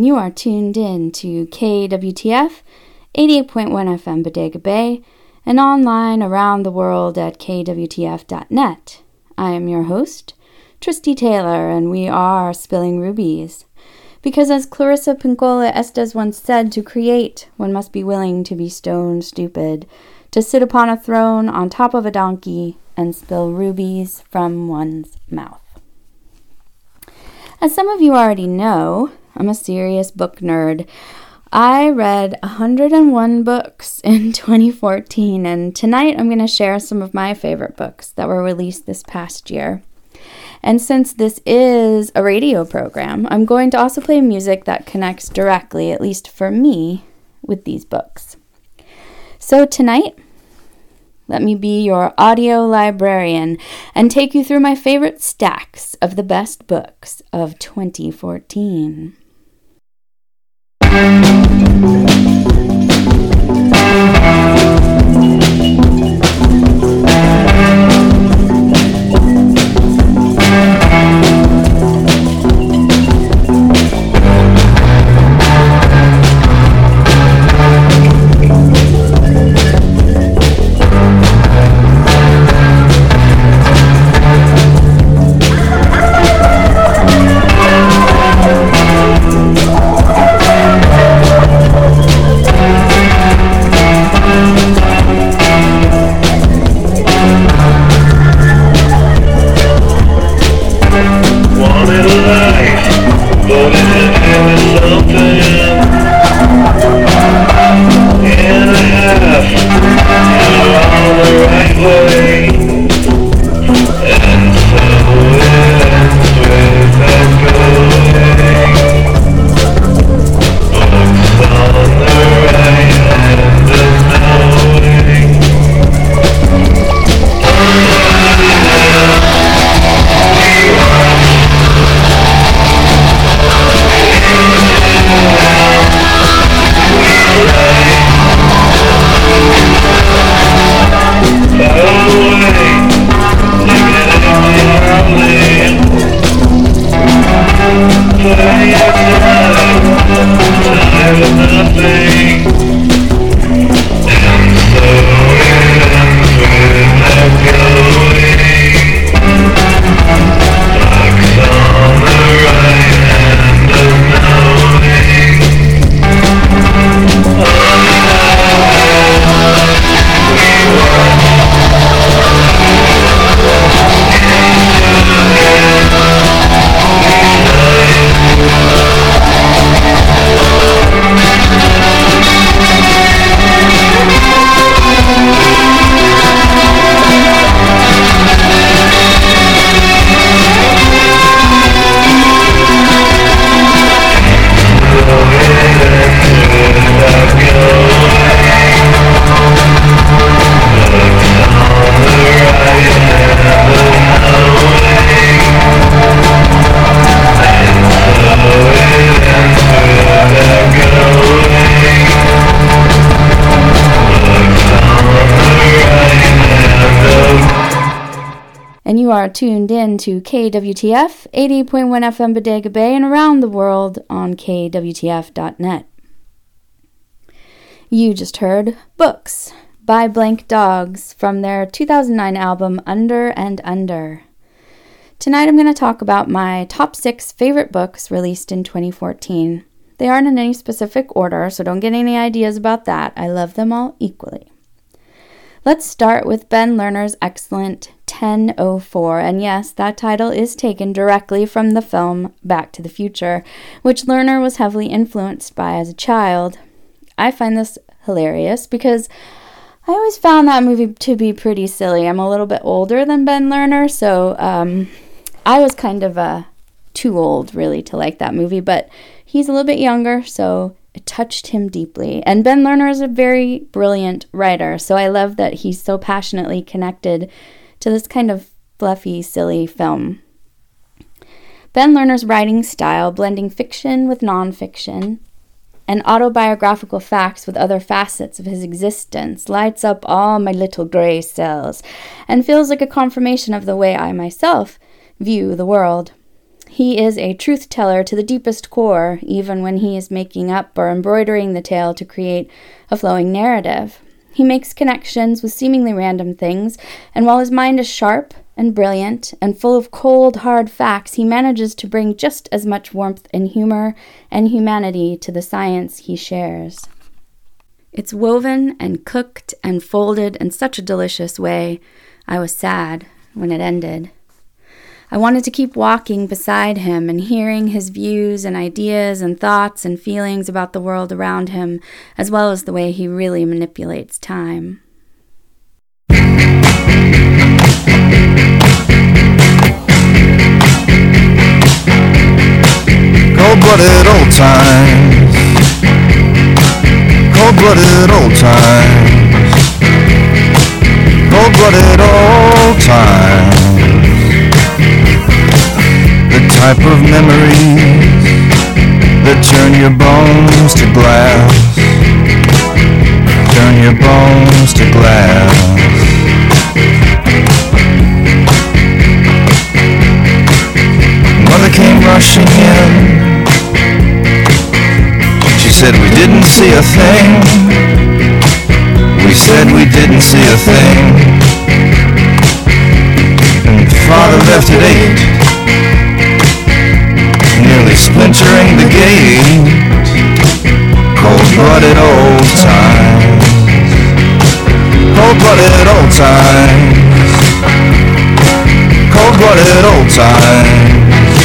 and you are tuned in to KWTF 88.1 FM Bodega Bay and online around the world at kwtf.net. I am your host, Tristy Taylor, and we are Spilling Rubies. Because as Clarissa Pinkola Estes once said, to create, one must be willing to be stone stupid, to sit upon a throne on top of a donkey and spill rubies from one's mouth. As some of you already know, I'm a serious book nerd. I read 101 books in 2014, and tonight I'm going to share some of my favorite books that were released this past year. And since this is a radio program, I'm going to also play music that connects directly, at least for me, with these books. So tonight, let me be your audio librarian and take you through my favorite stacks of the best books of 2014. Música You are tuned in to KWTF 80.1 FM Bodega Bay and around the world on KWTF.net. You just heard Books by Blank Dogs from their 2009 album Under and Under. Tonight I'm going to talk about my top six favorite books released in 2014. They aren't in any specific order, so don't get any ideas about that. I love them all equally. Let's start with Ben Lerner's excellent 1004, and yes, that title is taken directly from the film Back to the Future, which Lerner was heavily influenced by as a child. I find this hilarious because I always found that movie to be pretty silly. I'm a little bit older than Ben Lerner, so um, I was kind of uh, too old really to like that movie, but he's a little bit younger, so it touched him deeply. And Ben Lerner is a very brilliant writer, so I love that he's so passionately connected to this kind of fluffy, silly film. Ben Lerner's writing style, blending fiction with nonfiction and autobiographical facts with other facets of his existence, lights up all my little gray cells and feels like a confirmation of the way I myself view the world. He is a truth teller to the deepest core, even when he is making up or embroidering the tale to create a flowing narrative. He makes connections with seemingly random things, and while his mind is sharp and brilliant and full of cold, hard facts, he manages to bring just as much warmth and humor and humanity to the science he shares. It's woven and cooked and folded in such a delicious way. I was sad when it ended. I wanted to keep walking beside him and hearing his views and ideas and thoughts and feelings about the world around him, as well as the way he really manipulates time. Cold-blooded old times. Cold-blooded old times. Cold-blooded old times type of memories that turn your bones to glass. Turn your bones to glass. Mother came rushing in. She said we didn't see a thing. We said we didn't see a thing. And father left at eight splintering the gate. Cold-blooded old times. Cold-blooded old times. Cold-blooded old times.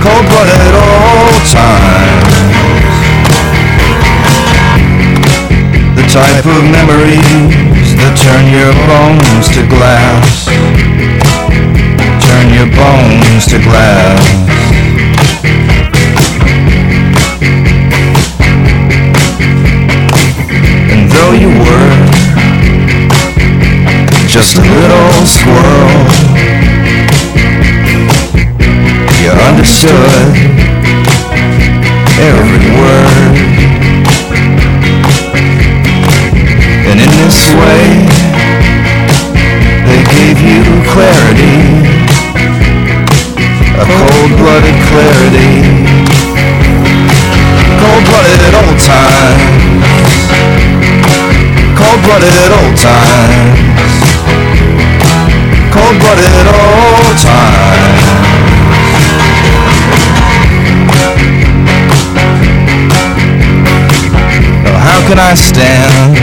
Cold-blooded old times. The type of memories that turn your bones to glass turn your bones to glass though you were just a little squirrel. You understood every word. And in this way, they gave you clarity, a cold-blooded clarity, cold-blooded old times. Cold-blooded old times. How can I stand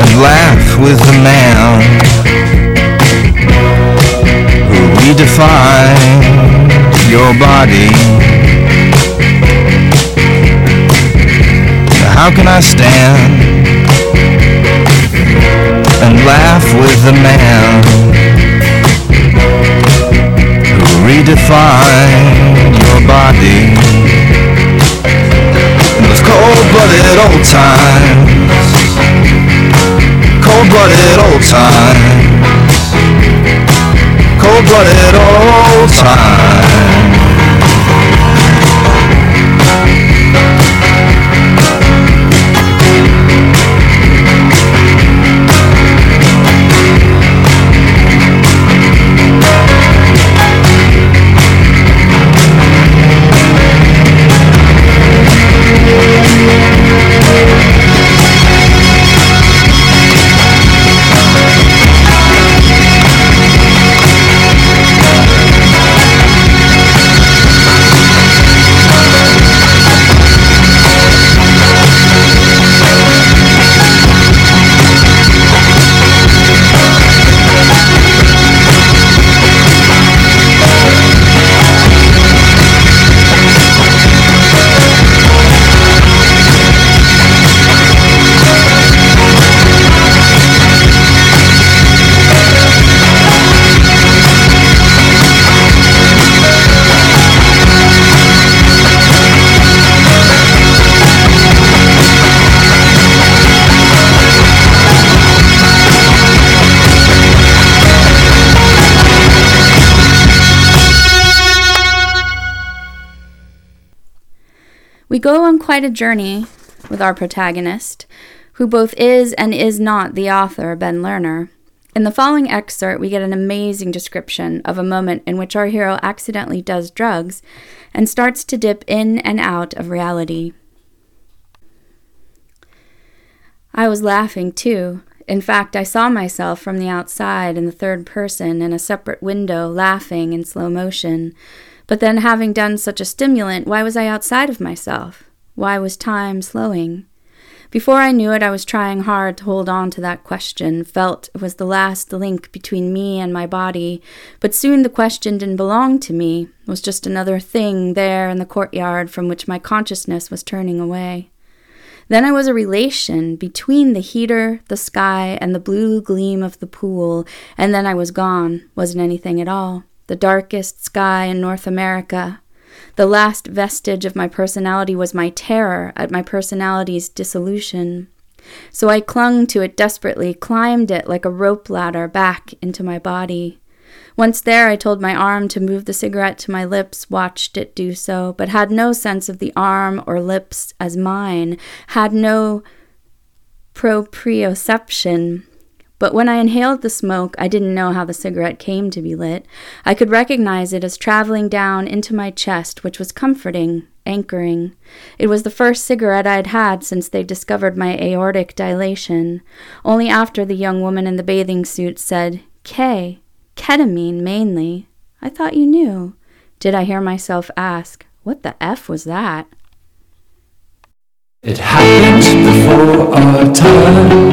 And laugh with the man Who redefines your body How can I stand and laugh with the man who redefined your body in those cold-blooded old times? Cold-blooded old times. Cold-blooded old times. Go on quite a journey with our protagonist, who both is and is not the author, Ben Lerner. In the following excerpt, we get an amazing description of a moment in which our hero accidentally does drugs and starts to dip in and out of reality. I was laughing too. In fact, I saw myself from the outside in the third person in a separate window, laughing in slow motion. But then, having done such a stimulant, why was I outside of myself? Why was time slowing? Before I knew it, I was trying hard to hold on to that question, felt it was the last link between me and my body, but soon the question didn't belong to me, was just another thing there in the courtyard from which my consciousness was turning away. Then I was a relation between the heater, the sky, and the blue gleam of the pool, and then I was gone, wasn't anything at all. The darkest sky in North America, the last vestige of my personality was my terror at my personality's dissolution. So I clung to it desperately, climbed it like a rope ladder back into my body. Once there, I told my arm to move the cigarette to my lips, watched it do so, but had no sense of the arm or lips as mine, had no proprioception but when I inhaled the smoke, I didn't know how the cigarette came to be lit. I could recognize it as traveling down into my chest, which was comforting, anchoring. It was the first cigarette I'd had since they discovered my aortic dilation. Only after the young woman in the bathing suit said, K, ketamine mainly. I thought you knew. Did I hear myself ask, What the F was that? It happened before our time.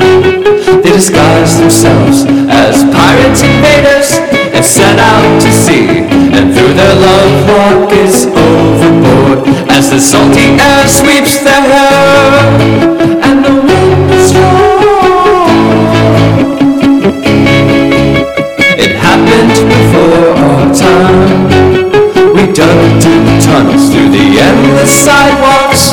They disguised themselves as pirates invaders and set out to sea and threw their love rockets overboard as the salty air sweeps their hair and the wind is strong. It happened before our time. We dug deep tunnels through the endless sidewalks.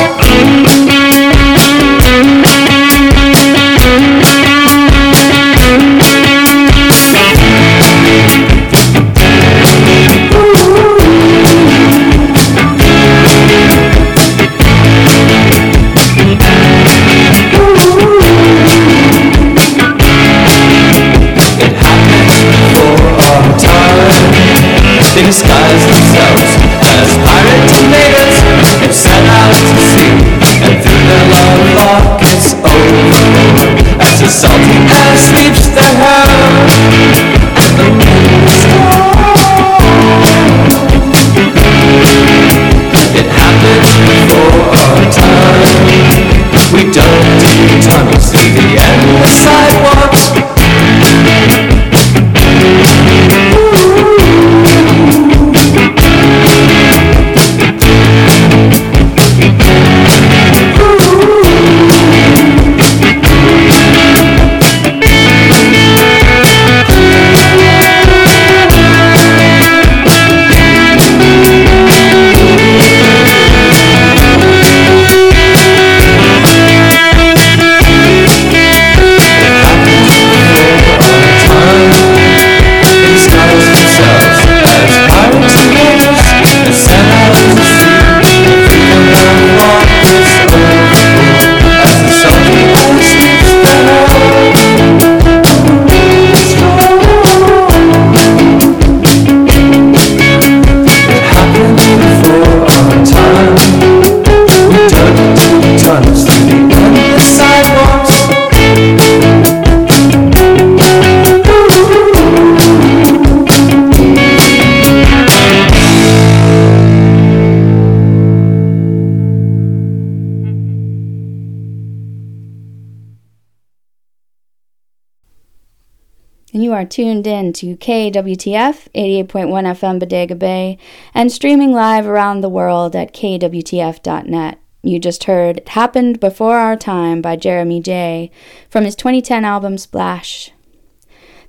You are tuned in to KWTF 88.1 FM Bodega Bay and streaming live around the world at kwtf.net. You just heard It Happened Before Our Time by Jeremy Jay from his 2010 album Splash.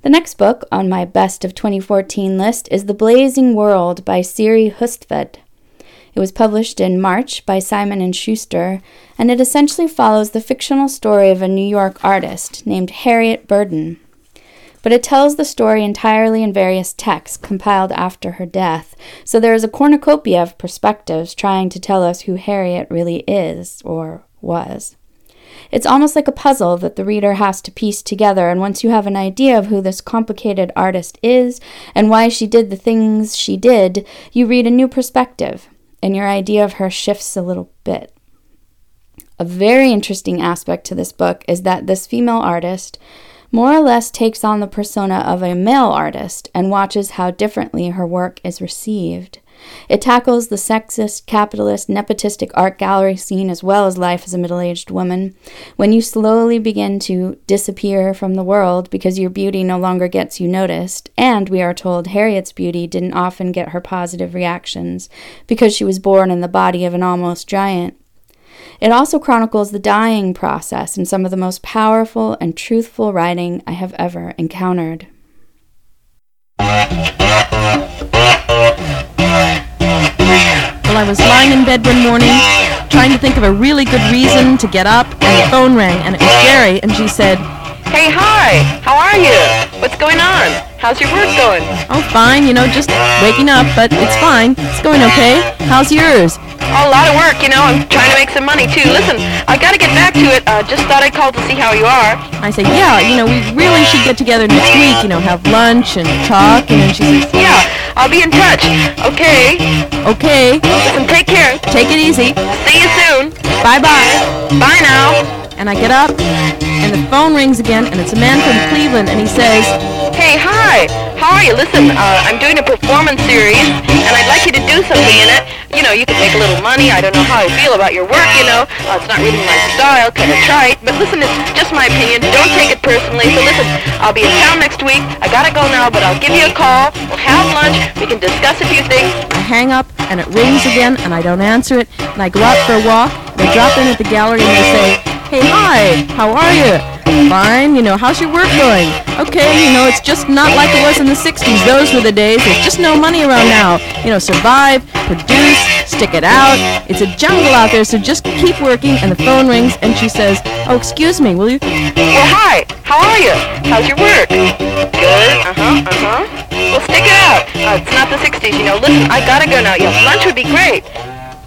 The next book on my best of 2014 list is The Blazing World by Siri Hustvedt. It was published in March by Simon and Schuster, and it essentially follows the fictional story of a New York artist named Harriet Burden but it tells the story entirely in various texts compiled after her death, so there is a cornucopia of perspectives trying to tell us who Harriet really is or was. It's almost like a puzzle that the reader has to piece together, and once you have an idea of who this complicated artist is and why she did the things she did, you read a new perspective, and your idea of her shifts a little bit. A very interesting aspect to this book is that this female artist more or less takes on the persona of a male artist and watches how differently her work is received. It tackles the sexist, capitalist, nepotistic art gallery scene as well as life as a middle aged woman. When you slowly begin to disappear from the world because your beauty no longer gets you noticed, and we are told Harriet's beauty didn't often get her positive reactions because she was born in the body of an almost giant. It also chronicles the dying process in some of the most powerful and truthful writing I have ever encountered. Well, I was lying in bed one morning trying to think of a really good reason to get up, and the phone rang, and it was Jerry, and she said, Hey, hi! How are you? What's going on? How's your work going? Oh, fine, you know, just waking up, but it's fine. It's going okay. How's yours? A lot of work, you know. I'm trying to make some money, too. Listen, I gotta get back to it. Uh, just thought I'd call to see how you are. I say, yeah, you know, we really should get together next week, you know, have lunch and talk, and then she says, Yeah, I'll be in touch. Okay. okay, Listen, take care. take it easy. See you soon. Bye-bye. Bye now. And I get up, and the phone rings again, and it's a man from Cleveland, and he says, Hey, hi. You? Listen, uh, I'm doing a performance series, and I'd like you to do something in it. You know, you could make a little money. I don't know how I feel about your work, you know. Uh, it's not really my style, kind of trite. But listen, it's just my opinion. Don't take it personally. So listen, I'll be in town next week. I gotta go now, but I'll give you a call. We'll have lunch. We can discuss a few things. I hang up, and it rings again, and I don't answer it, and I go out for a walk, I drop in at the gallery, and they say, Hey, hi, how are you? Fine, you know, how's your work going? Okay, you know, it's just not like it was in the 60s. Those were the days. There's just no money around now. You know, survive, produce, stick it out. It's a jungle out there, so just keep working. And the phone rings, and she says, Oh, excuse me, will you? Well, hi. How are you? How's your work? Good. Uh-huh, uh-huh. Well, stick it out. Uh, it's not the 60s, you know. Listen, I gotta go now. Yeah, lunch would be great.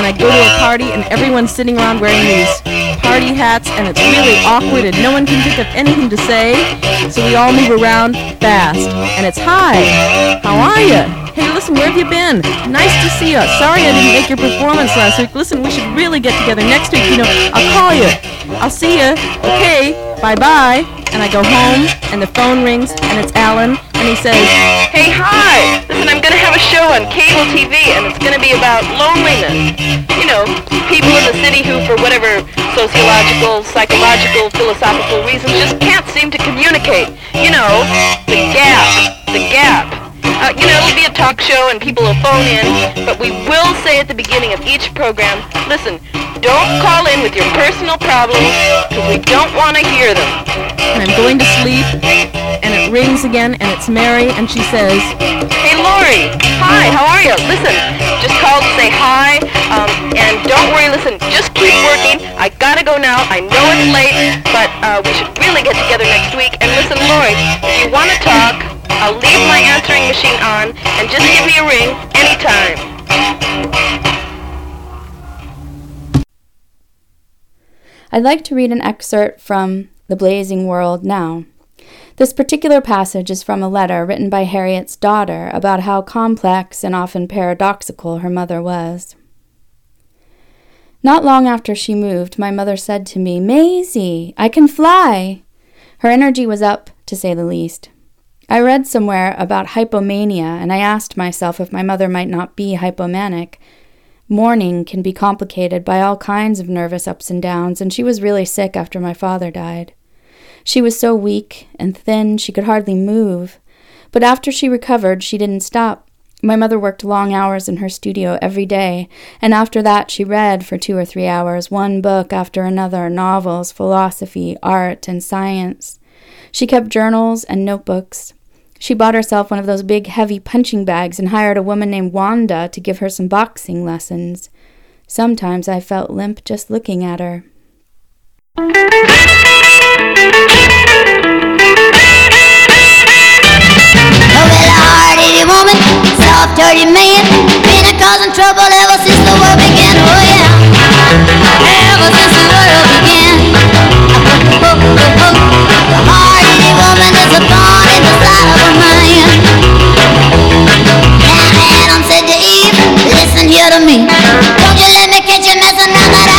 And I go to a party, and everyone's sitting around wearing these party hats, and it's really awkward, and no one can think of anything to say. So we all move around fast. And it's hi. How are you? Hey, listen, where have you been? Nice to see you. Sorry I didn't make your performance last week. Listen, we should really get together next week. You know, I'll call you. I'll see you. Okay, bye bye. And I go home, and the phone rings, and it's Alan, and he says, Hey, hi! Listen, I'm gonna have a show on cable TV, and it's gonna be about loneliness. You know, people in the city who, for whatever sociological, psychological, philosophical reasons, just can't seem to communicate. You know, the gap. The gap. Uh, you know, it'll be a talk show and people will phone in, but we will say at the beginning of each program, listen, don't call in with your personal problems, because we don't want to hear them. and I'm going to sleep, and it rings again, and it's Mary, and she says, Hey, Laurie. Hi, how are you? Listen, just called to say hi. Um, and don't worry, listen, just keep working. I gotta go now. I know it's late, but uh, we should really get together next week. And listen, Laurie, if you want to talk, I'll leave my answering machine on and just give me a ring anytime. I'd like to read an excerpt from The Blazing World now. This particular passage is from a letter written by Harriet's daughter about how complex and often paradoxical her mother was. Not long after she moved, my mother said to me, Maisie, I can fly. Her energy was up, to say the least. I read somewhere about hypomania, and I asked myself if my mother might not be hypomanic. Mourning can be complicated by all kinds of nervous ups and downs, and she was really sick after my father died. She was so weak and thin she could hardly move, but after she recovered, she didn't stop. My mother worked long hours in her studio every day, and after that she read for two or three hours, one book after another novels, philosophy, art, and science. She kept journals and notebooks. She bought herself one of those big, heavy punching bags and hired a woman named Wanda to give her some boxing lessons. Sometimes I felt limp just looking at her. A hard-headed woman, soft-hearted man, been a causing trouble ever since the world began. Oh yeah, ever since the world began. Woman is a of to Eve, listen here to me. Don't you let me catch you messing around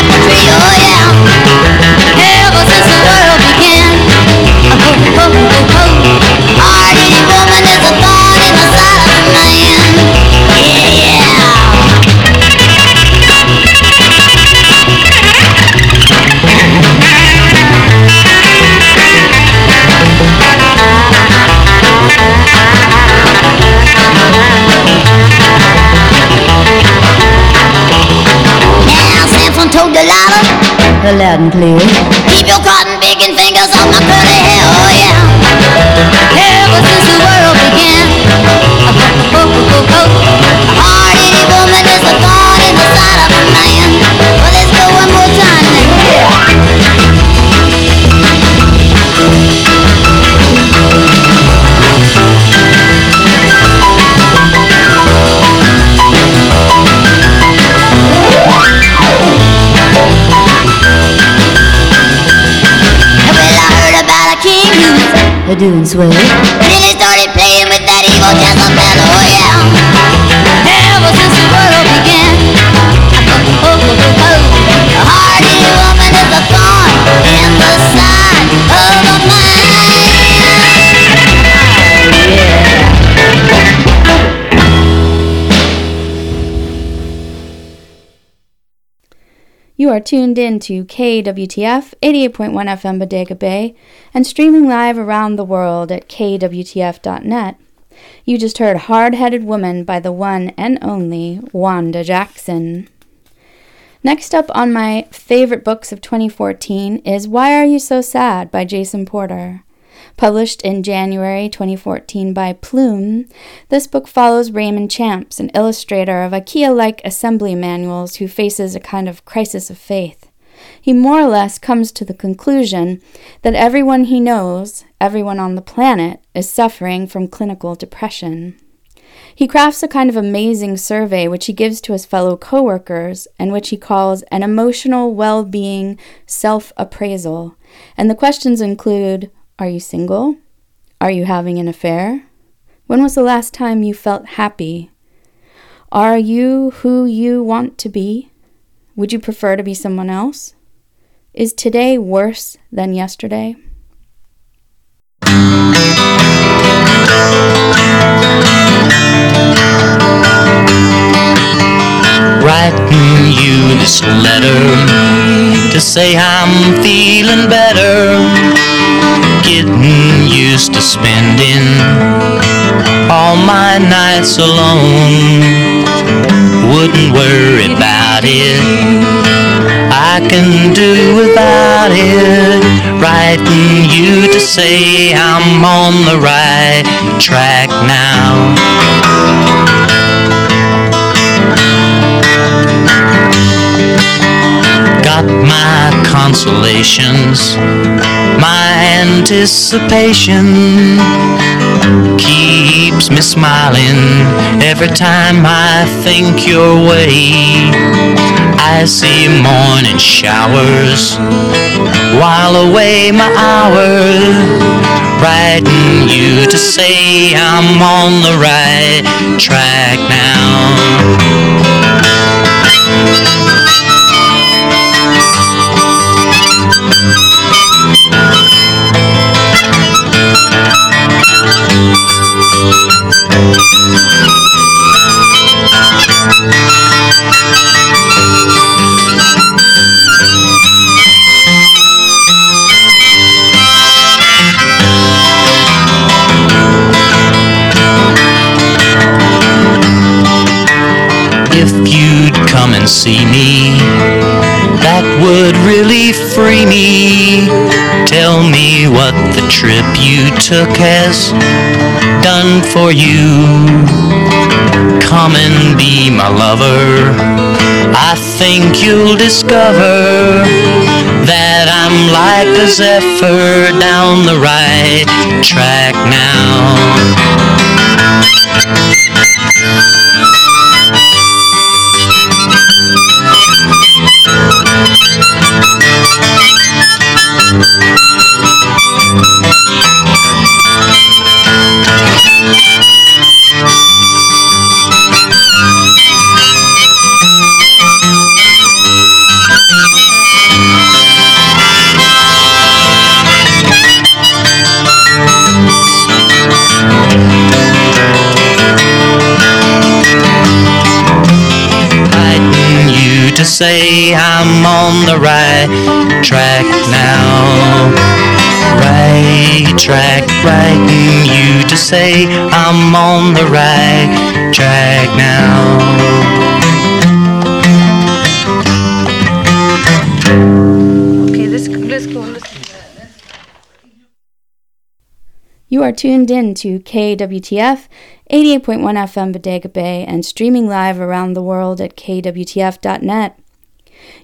Told Delilah, loud and clear, keep your cotton picking fingers off my curly hair. Oh yeah, ever since the world began. Oh, oh, oh, doing. Then he started playing with that evil Jezebel. Oh yeah, ever since the world began. Oh, oh, oh, oh. A hard-headed woman is a thorn in the side of a man. You are tuned in to KWTF 88.1 FM Bodega Bay and streaming live around the world at kwtf.net. You just heard Hard Headed Woman by the one and only Wanda Jackson. Next up on my favorite books of 2014 is Why Are You So Sad by Jason Porter. Published in January 2014 by Plume, this book follows Raymond Champs, an illustrator of IKEA like assembly manuals who faces a kind of crisis of faith. He more or less comes to the conclusion that everyone he knows, everyone on the planet, is suffering from clinical depression. He crafts a kind of amazing survey which he gives to his fellow coworkers and which he calls an emotional well being self appraisal. And the questions include Are you single? Are you having an affair? When was the last time you felt happy? Are you who you want to be? Would you prefer to be someone else? Is today worse than yesterday? writing you this letter to say I'm feeling better. Getting used to spending all my nights alone. Wouldn't worry about it. I can do without it. Writing you to say I'm on the right track now. My consolations, my anticipation keeps me smiling every time I think your way. I see morning showers while away my hours, writing you to say I'm on the right track now. see me would really free me. Tell me what the trip you took has done for you. Come and be my lover. I think you'll discover that I'm like a zephyr down the right track now. Say I'm on the right track now. Right track, writing you to say I'm on the right track now. Okay, let's let's go and listen. You are tuned in to KWTF 88.1 FM Bodega Bay and streaming live around the world at kwtf.net.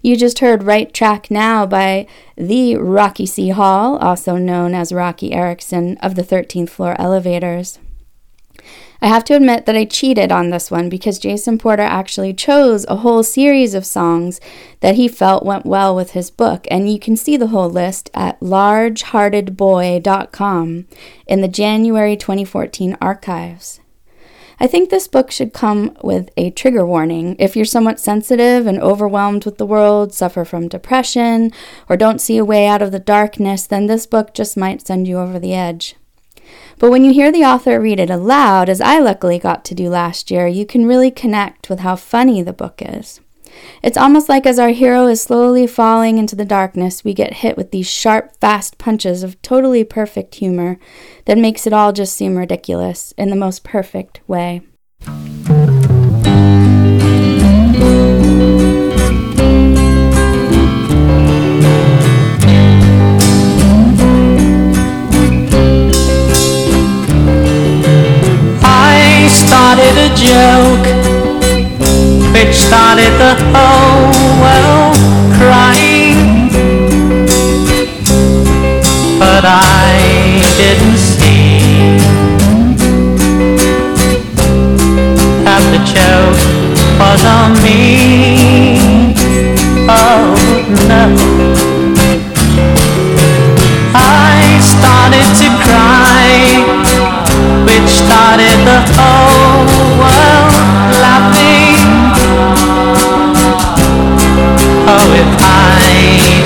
You just heard Right Track Now by the Rocky C. Hall, also known as Roky Erickson of the 13th Floor Elevators. I have to admit that I cheated on this one because Jason Porter actually chose a whole series of songs that he felt went well with his book, and you can see the whole list at largeheartedboy.com in the January 2014 archives. I think this book should come with a trigger warning. If you're somewhat sensitive and overwhelmed with the world, suffer from depression, or don't see a way out of the darkness, then this book just might send you over the edge. But when you hear the author read it aloud, as I luckily got to do last year, you can really connect with how funny the book is. It's almost like as our hero is slowly falling into the darkness, we get hit with these sharp, fast punches of totally perfect humor that makes it all just seem ridiculous in the most perfect way. I started a joke which started the whole world crying. But I didn't see that the joke was on me. Oh no. I started to cry which started the whole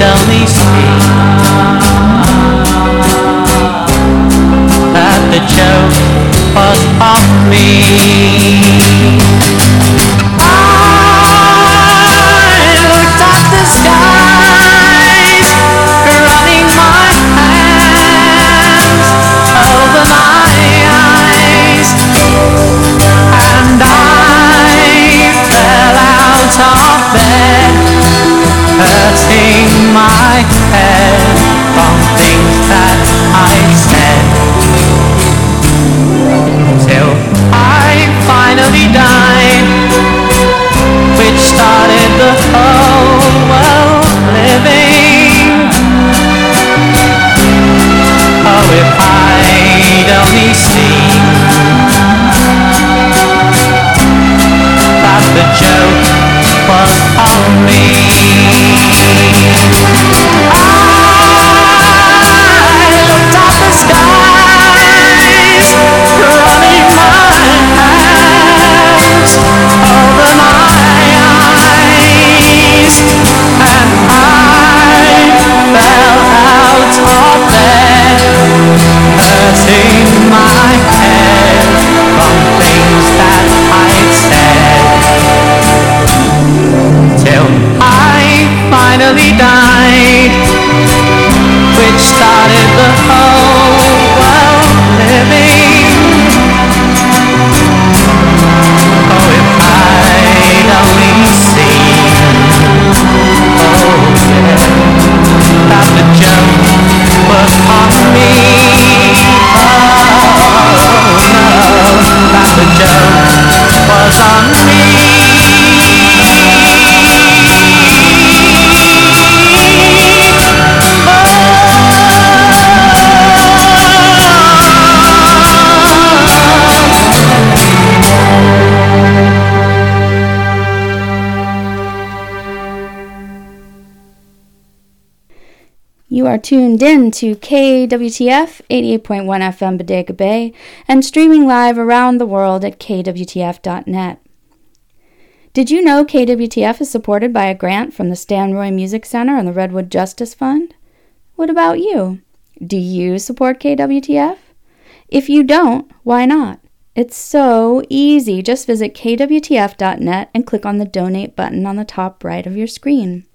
Only seen that the joke was off me. Are tuned in to KWTF 88.1 FM Bodega Bay and streaming live around the world at kwtf.net. Did you know KWTF is supported by a grant from the Stan Roy Music Center and the Redwood Justice Fund? What about you? Do you support KWTF? If you don't, why not? It's so easy. Just visit kwtf.net and click on the donate button on the top right of your screen.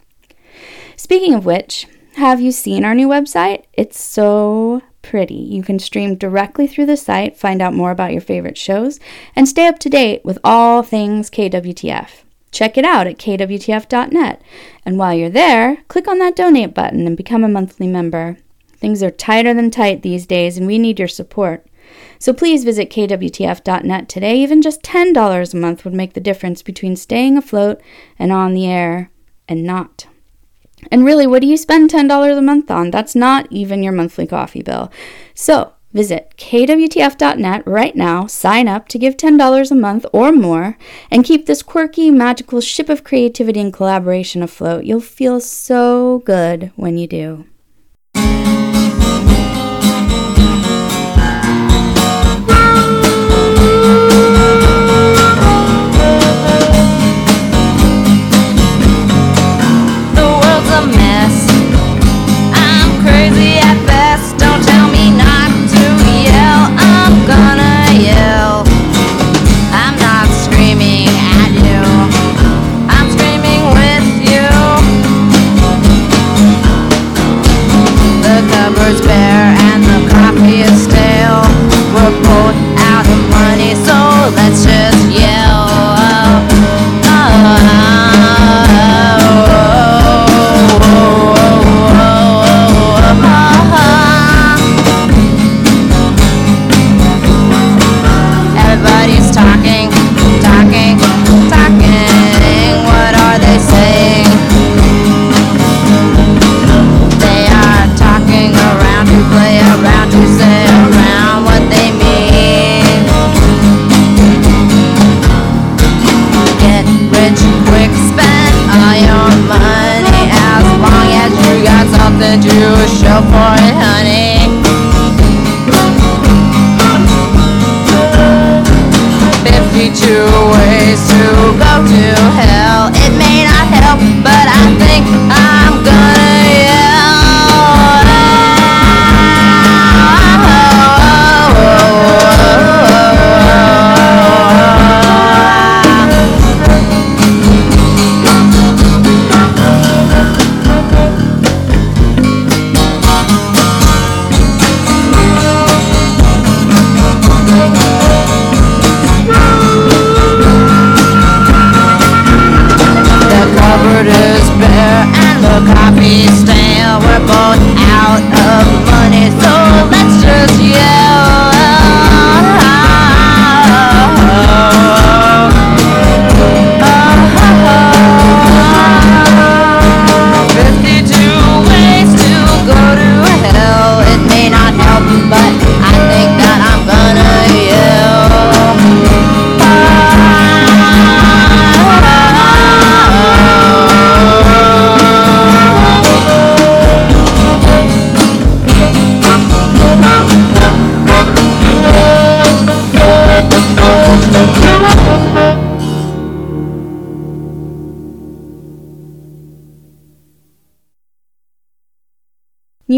Speaking of which, have you seen our new website? It's so pretty. You can stream directly through the site, find out more about your favorite shows, and stay up to date with all things KWTF. Check it out at kwtf.net. And while you're there, click on that donate button and become a monthly member. Things are tighter than tight these days, and we need your support. So please visit kwtf.net today. Even just $10 a month would make the difference between staying afloat and on the air and not. And really, what do you spend $10 a month on? That's not even your monthly coffee bill. So visit kwtf.net right now, sign up to give $10 a month or more, and keep this quirky, magical ship of creativity and collaboration afloat. You'll feel so good when you do.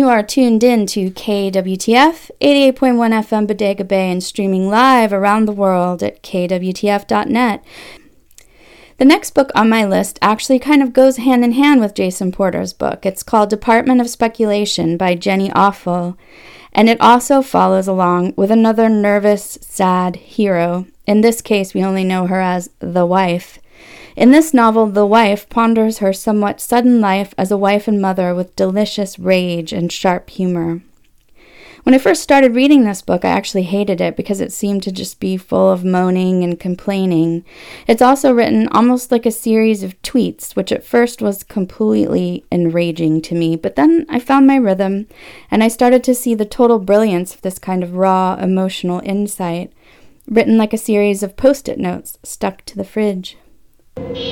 You are tuned in to KWTF 88.1 FM Bodega Bay and streaming live around the world at kwtf.net. The next book on my list actually kind of goes hand in hand with Jason Porter's book. It's called Department of Speculation by Jenny Offill, and it also follows along with another nervous, sad hero. In this case, we only know her as the wife. In this novel, the wife ponders her somewhat sudden life as a wife and mother with delicious rage and sharp humor. When I first started reading this book, I actually hated it because it seemed to just be full of moaning and complaining. It's also written almost like a series of tweets, which at first was completely enraging to me, but then I found my rhythm and I started to see the total brilliance of this kind of raw emotional insight, written like a series of post it notes stuck to the fridge. Thank you.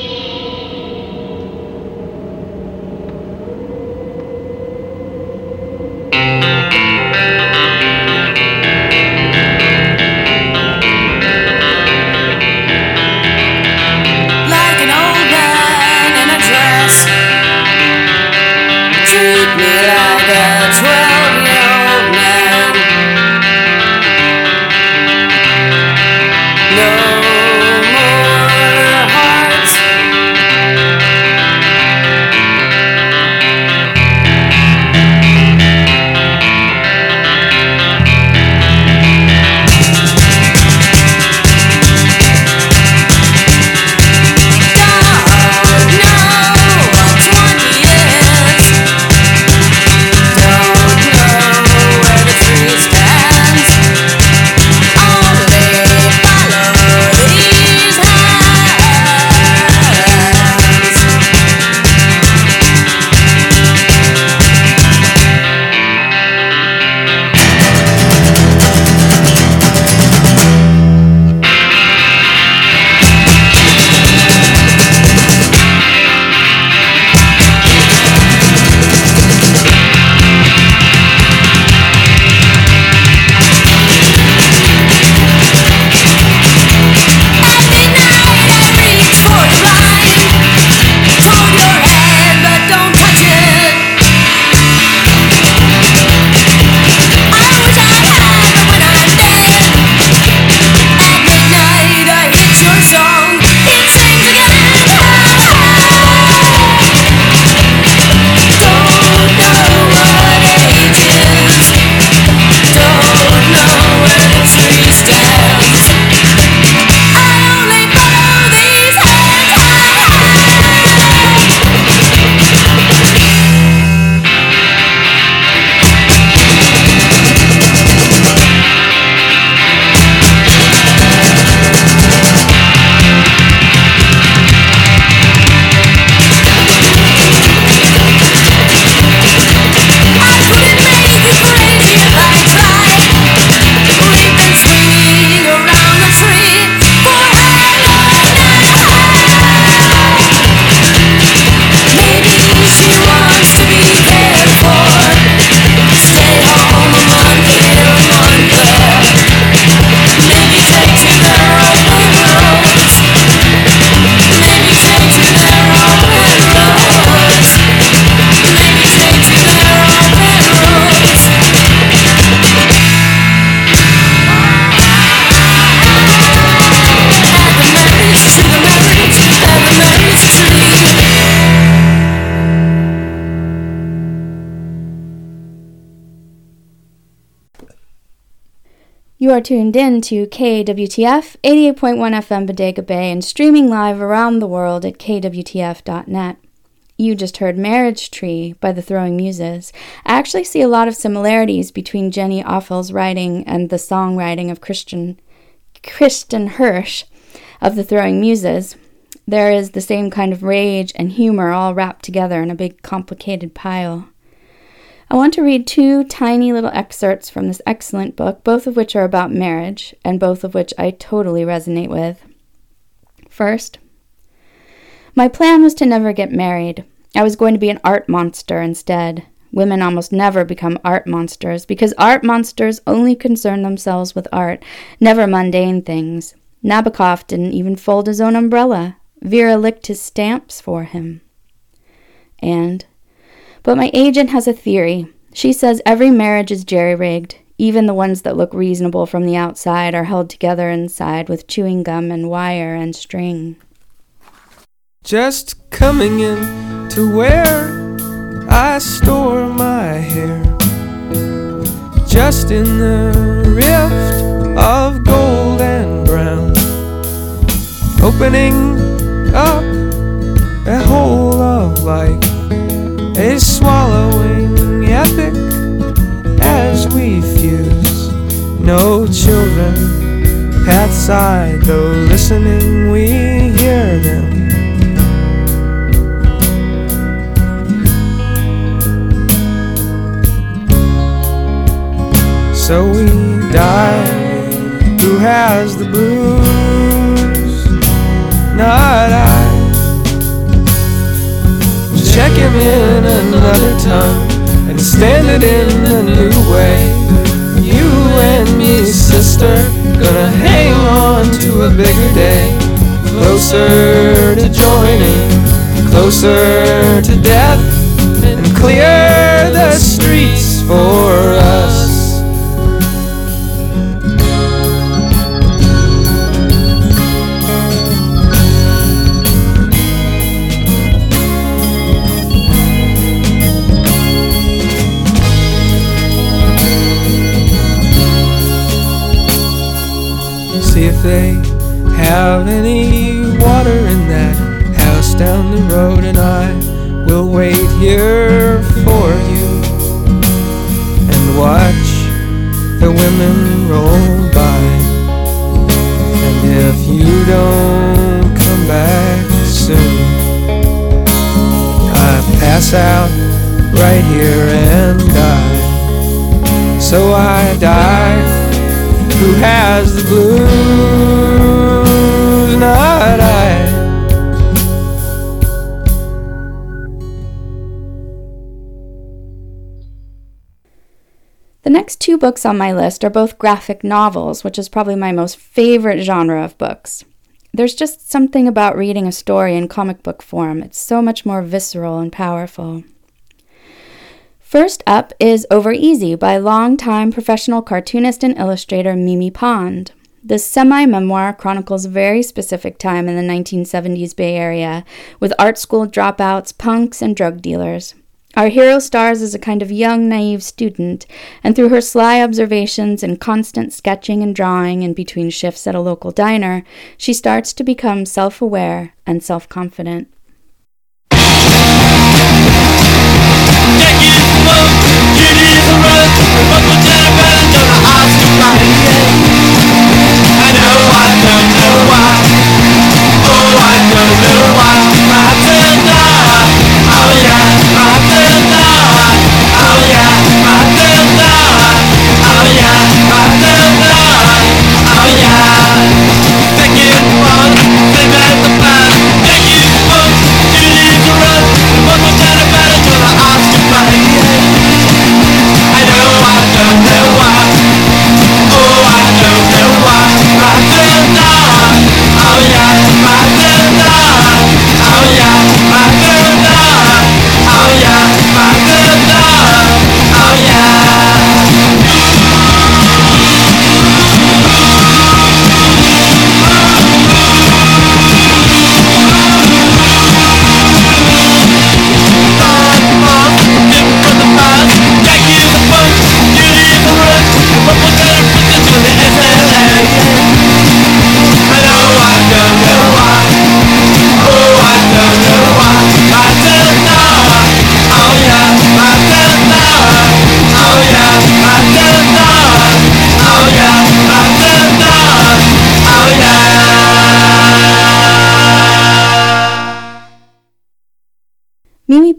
Are tuned in to KWTF 88.1 FM Bodega Bay and streaming live around the world at kwtf.net. You just heard Marriage Tree by the Throwing Muses. I actually see a lot of similarities between Jenny Offill's writing and the songwriting of Christian Kristin Hersh of the Throwing Muses. There is the same kind of rage and humor all wrapped together in a big complicated pile. I want to read two tiny little excerpts from this excellent book, both of which are about marriage, and both of which I totally resonate with. First, my plan was to never get married. I was going to be an art monster instead. Women almost never become art monsters because art monsters only concern themselves with art, never mundane things. Nabokov didn't even fold his own umbrella. Vera licked his stamps for him. And but my agent has a theory. She says every marriage is jerry rigged. Even the ones that look reasonable from the outside are held together inside with chewing gum and wire and string. Just coming in to where I store my hair. Just in the rift of gold and brown. Opening up a hole of light swallowing epic as we fuse. No children pathside, though listening we hear them. So we die. Who has the blues? Not I check him in another time and stand it in a new way. You and me, sister, gonna hang on to a bigger day. Closer to joining, closer to death, and clear the streets for us. They have any water in that house down the road, and I will wait here for you and watch the women roll by. And if you don't come back soon, I pass out right here and die. So I die has the blues, not I. The next two books on my list are both graphic novels, which is probably my most favorite genre of books. There's just something about reading a story in comic book form, it's so much more visceral and powerful. First up is Over Easy by longtime professional cartoonist and illustrator Mimi Pond. This semi memoir chronicles a very specific time in the 1970s Bay Area, with art school dropouts, punks, and drug dealers. Our hero stars as a kind of young, naive student, and through her sly observations and constant sketching and drawing in between shifts at a local diner, she starts to become self aware and self confident. Thank you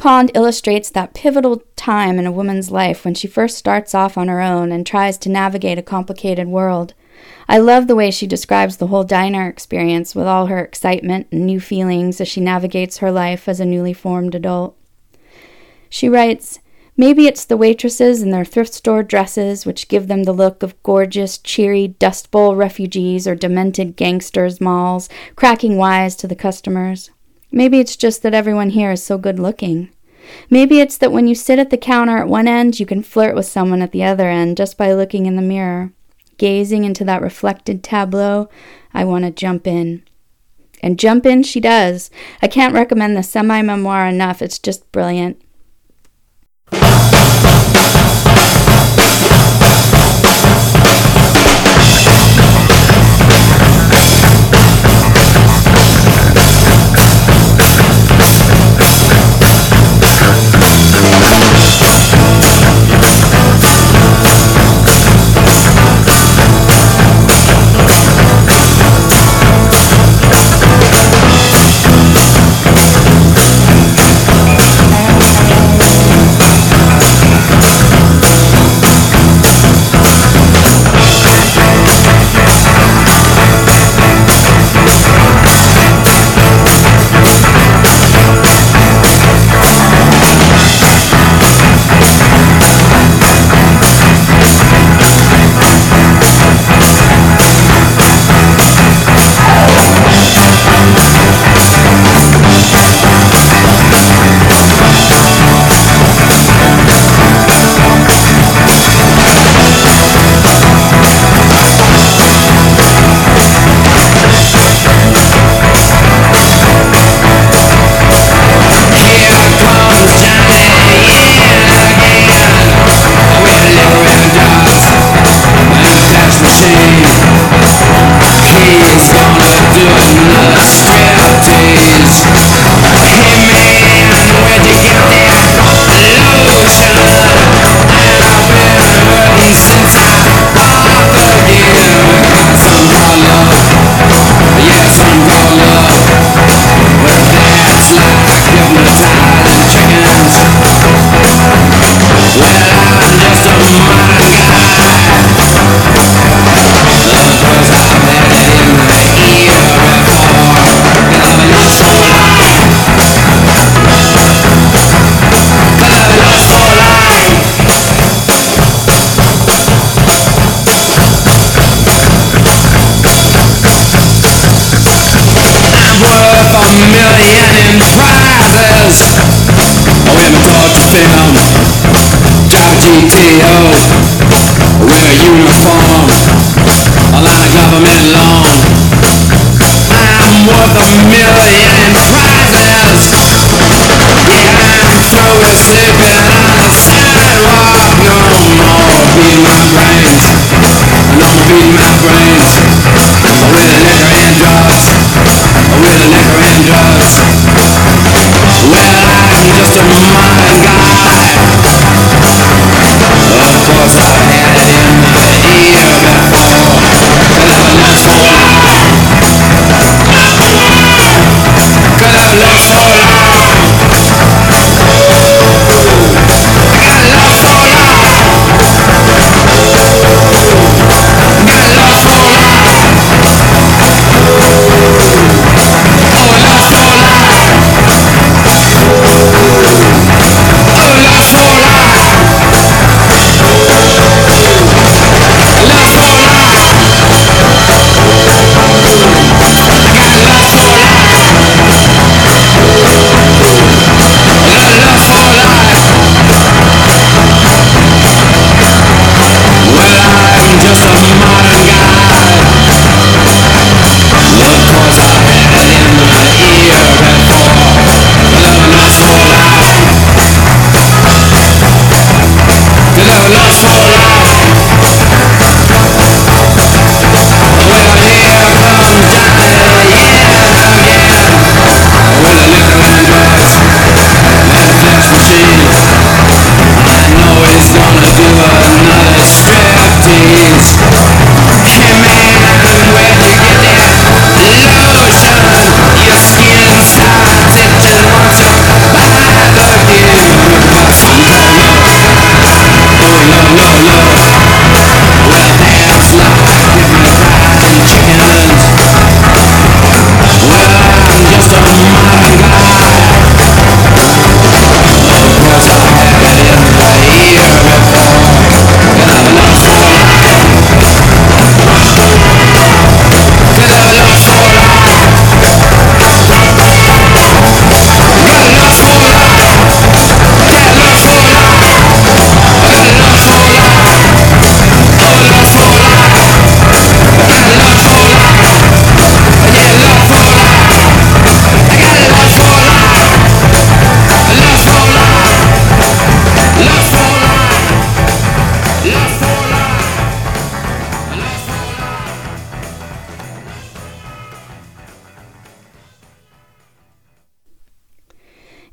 Pond illustrates that pivotal time in a woman's life when she first starts off on her own and tries to navigate a complicated world. I love the way she describes the whole diner experience with all her excitement and new feelings as she navigates her life as a newly formed adult. She writes, Maybe it's the waitresses in their thrift store dresses which give them the look of gorgeous, cheery Dust Bowl refugees or demented gangsters' malls, cracking wise to the customers. Maybe it's just that everyone here is so good looking. Maybe it's that when you sit at the counter at one end, you can flirt with someone at the other end just by looking in the mirror. Gazing into that reflected tableau, I want to jump in. And jump in she does. I can't recommend the semi memoir enough, it's just brilliant.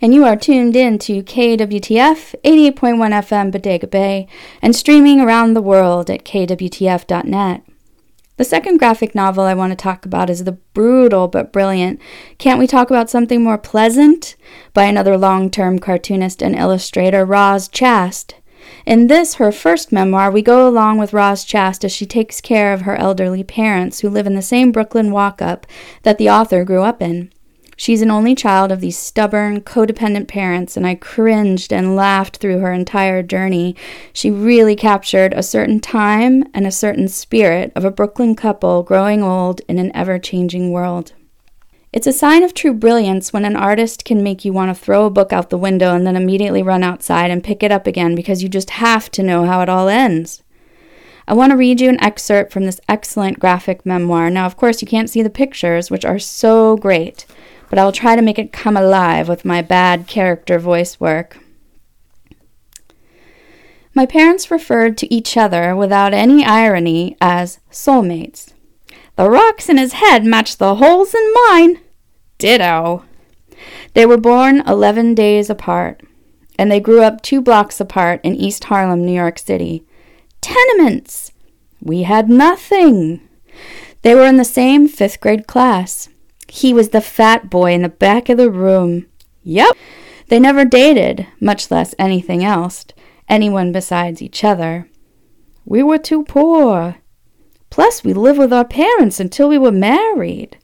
And you are tuned in to KWTF 88.1 FM Bodega Bay and streaming around the world at kwtf.net. The second graphic novel I want to talk about is the brutal but brilliant Can't We Talk About Something More Pleasant by another long term cartoonist and illustrator, Roz Chast. In this, her first memoir, we go along with Roz Chast as she takes care of her elderly parents who live in the same Brooklyn walk up that the author grew up in. She's an only child of these stubborn, codependent parents, and I cringed and laughed through her entire journey. She really captured a certain time and a certain spirit of a Brooklyn couple growing old in an ever changing world. It's a sign of true brilliance when an artist can make you want to throw a book out the window and then immediately run outside and pick it up again because you just have to know how it all ends. I want to read you an excerpt from this excellent graphic memoir. Now, of course, you can't see the pictures, which are so great but I will try to make it come alive with my bad character voice work. My parents referred to each other without any irony as soulmates. The rocks in his head match the holes in mine. Ditto. They were born 11 days apart, and they grew up two blocks apart in East Harlem, New York City. Tenements! We had nothing. They were in the same fifth grade class. He was the fat boy in the back of the room. Yep. They never dated, much less anything else, anyone besides each other. We were too poor. Plus, we lived with our parents until we were married.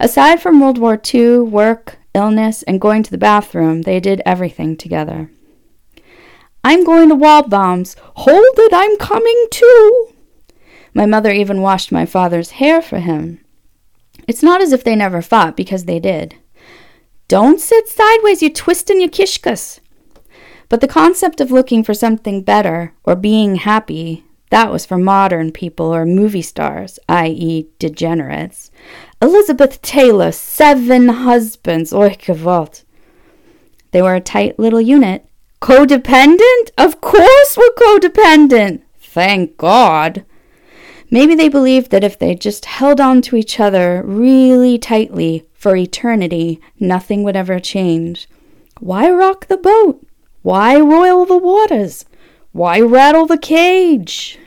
Aside from World War II, work, illness, and going to the bathroom, they did everything together. I'm going to Waldbaum's. Hold it, I'm coming too. My mother even washed my father's hair for him. It's not as if they never fought, because they did. Don't sit sideways, you're twisting your kishkas. But the concept of looking for something better or being happy, that was for modern people or movie stars, i.e., degenerates. Elizabeth Taylor, seven husbands, oi gewalt. They were a tight little unit. Codependent? Of course we're codependent! Thank God! Maybe they believed that if they just held on to each other really tightly for eternity, nothing would ever change. Why rock the boat? Why roil the waters? Why rattle the cage?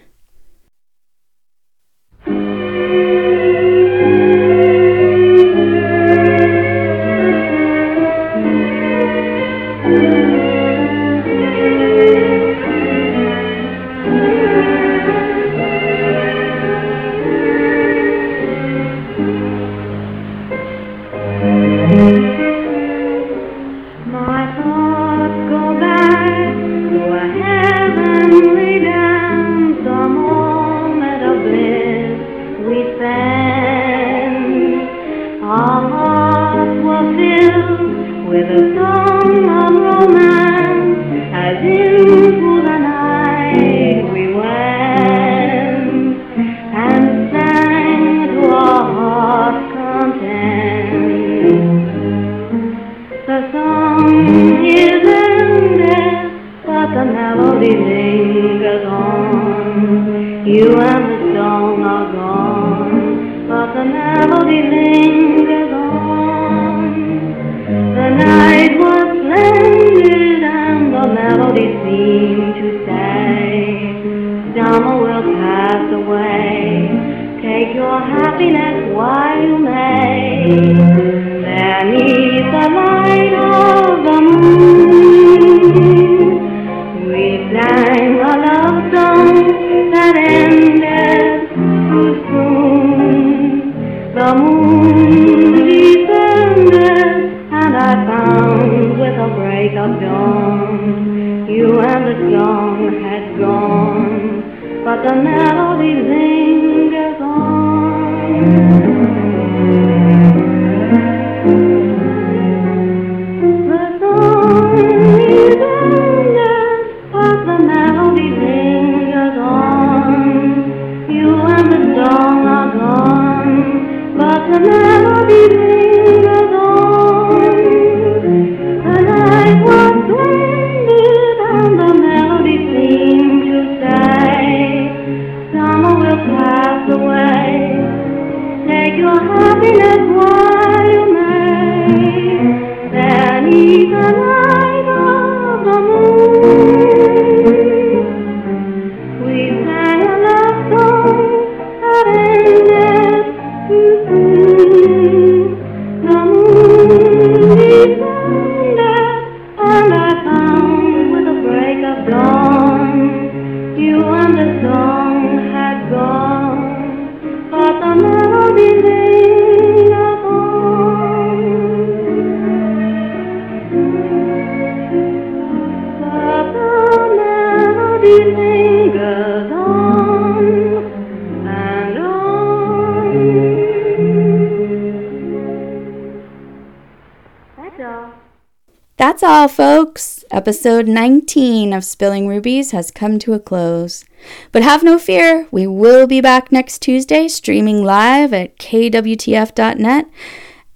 Episode 19 of Spilling Rubies has come to a close. But have no fear, we will be back next Tuesday streaming live at kwtf.net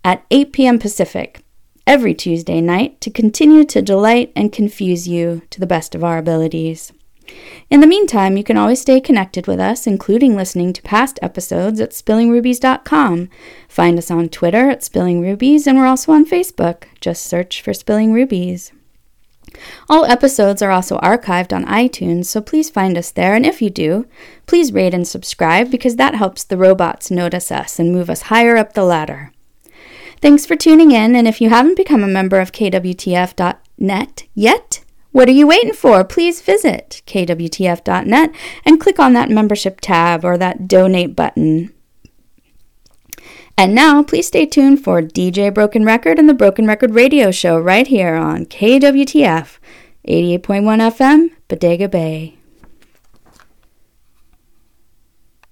at 8 p.m. Pacific every Tuesday night to continue to delight and confuse you to the best of our abilities. In the meantime, you can always stay connected with us, including listening to past episodes at spillingrubies.com. Find us on Twitter at Spilling Rubies, and we're also on Facebook. Just search for Spilling Rubies. All episodes are also archived on iTunes, so please find us there, and if you do, please rate and subscribe because that helps the robots notice us and move us higher up the ladder. Thanks for tuning in, and if you haven't become a member of KWTF.net yet, what are you waiting for? Please visit kwtf.net and click on that membership tab or that donate button. And now, please stay tuned for DJ Broken Record and the Broken Record Radio Show right here on KWTF 88.1 FM, Bodega Bay.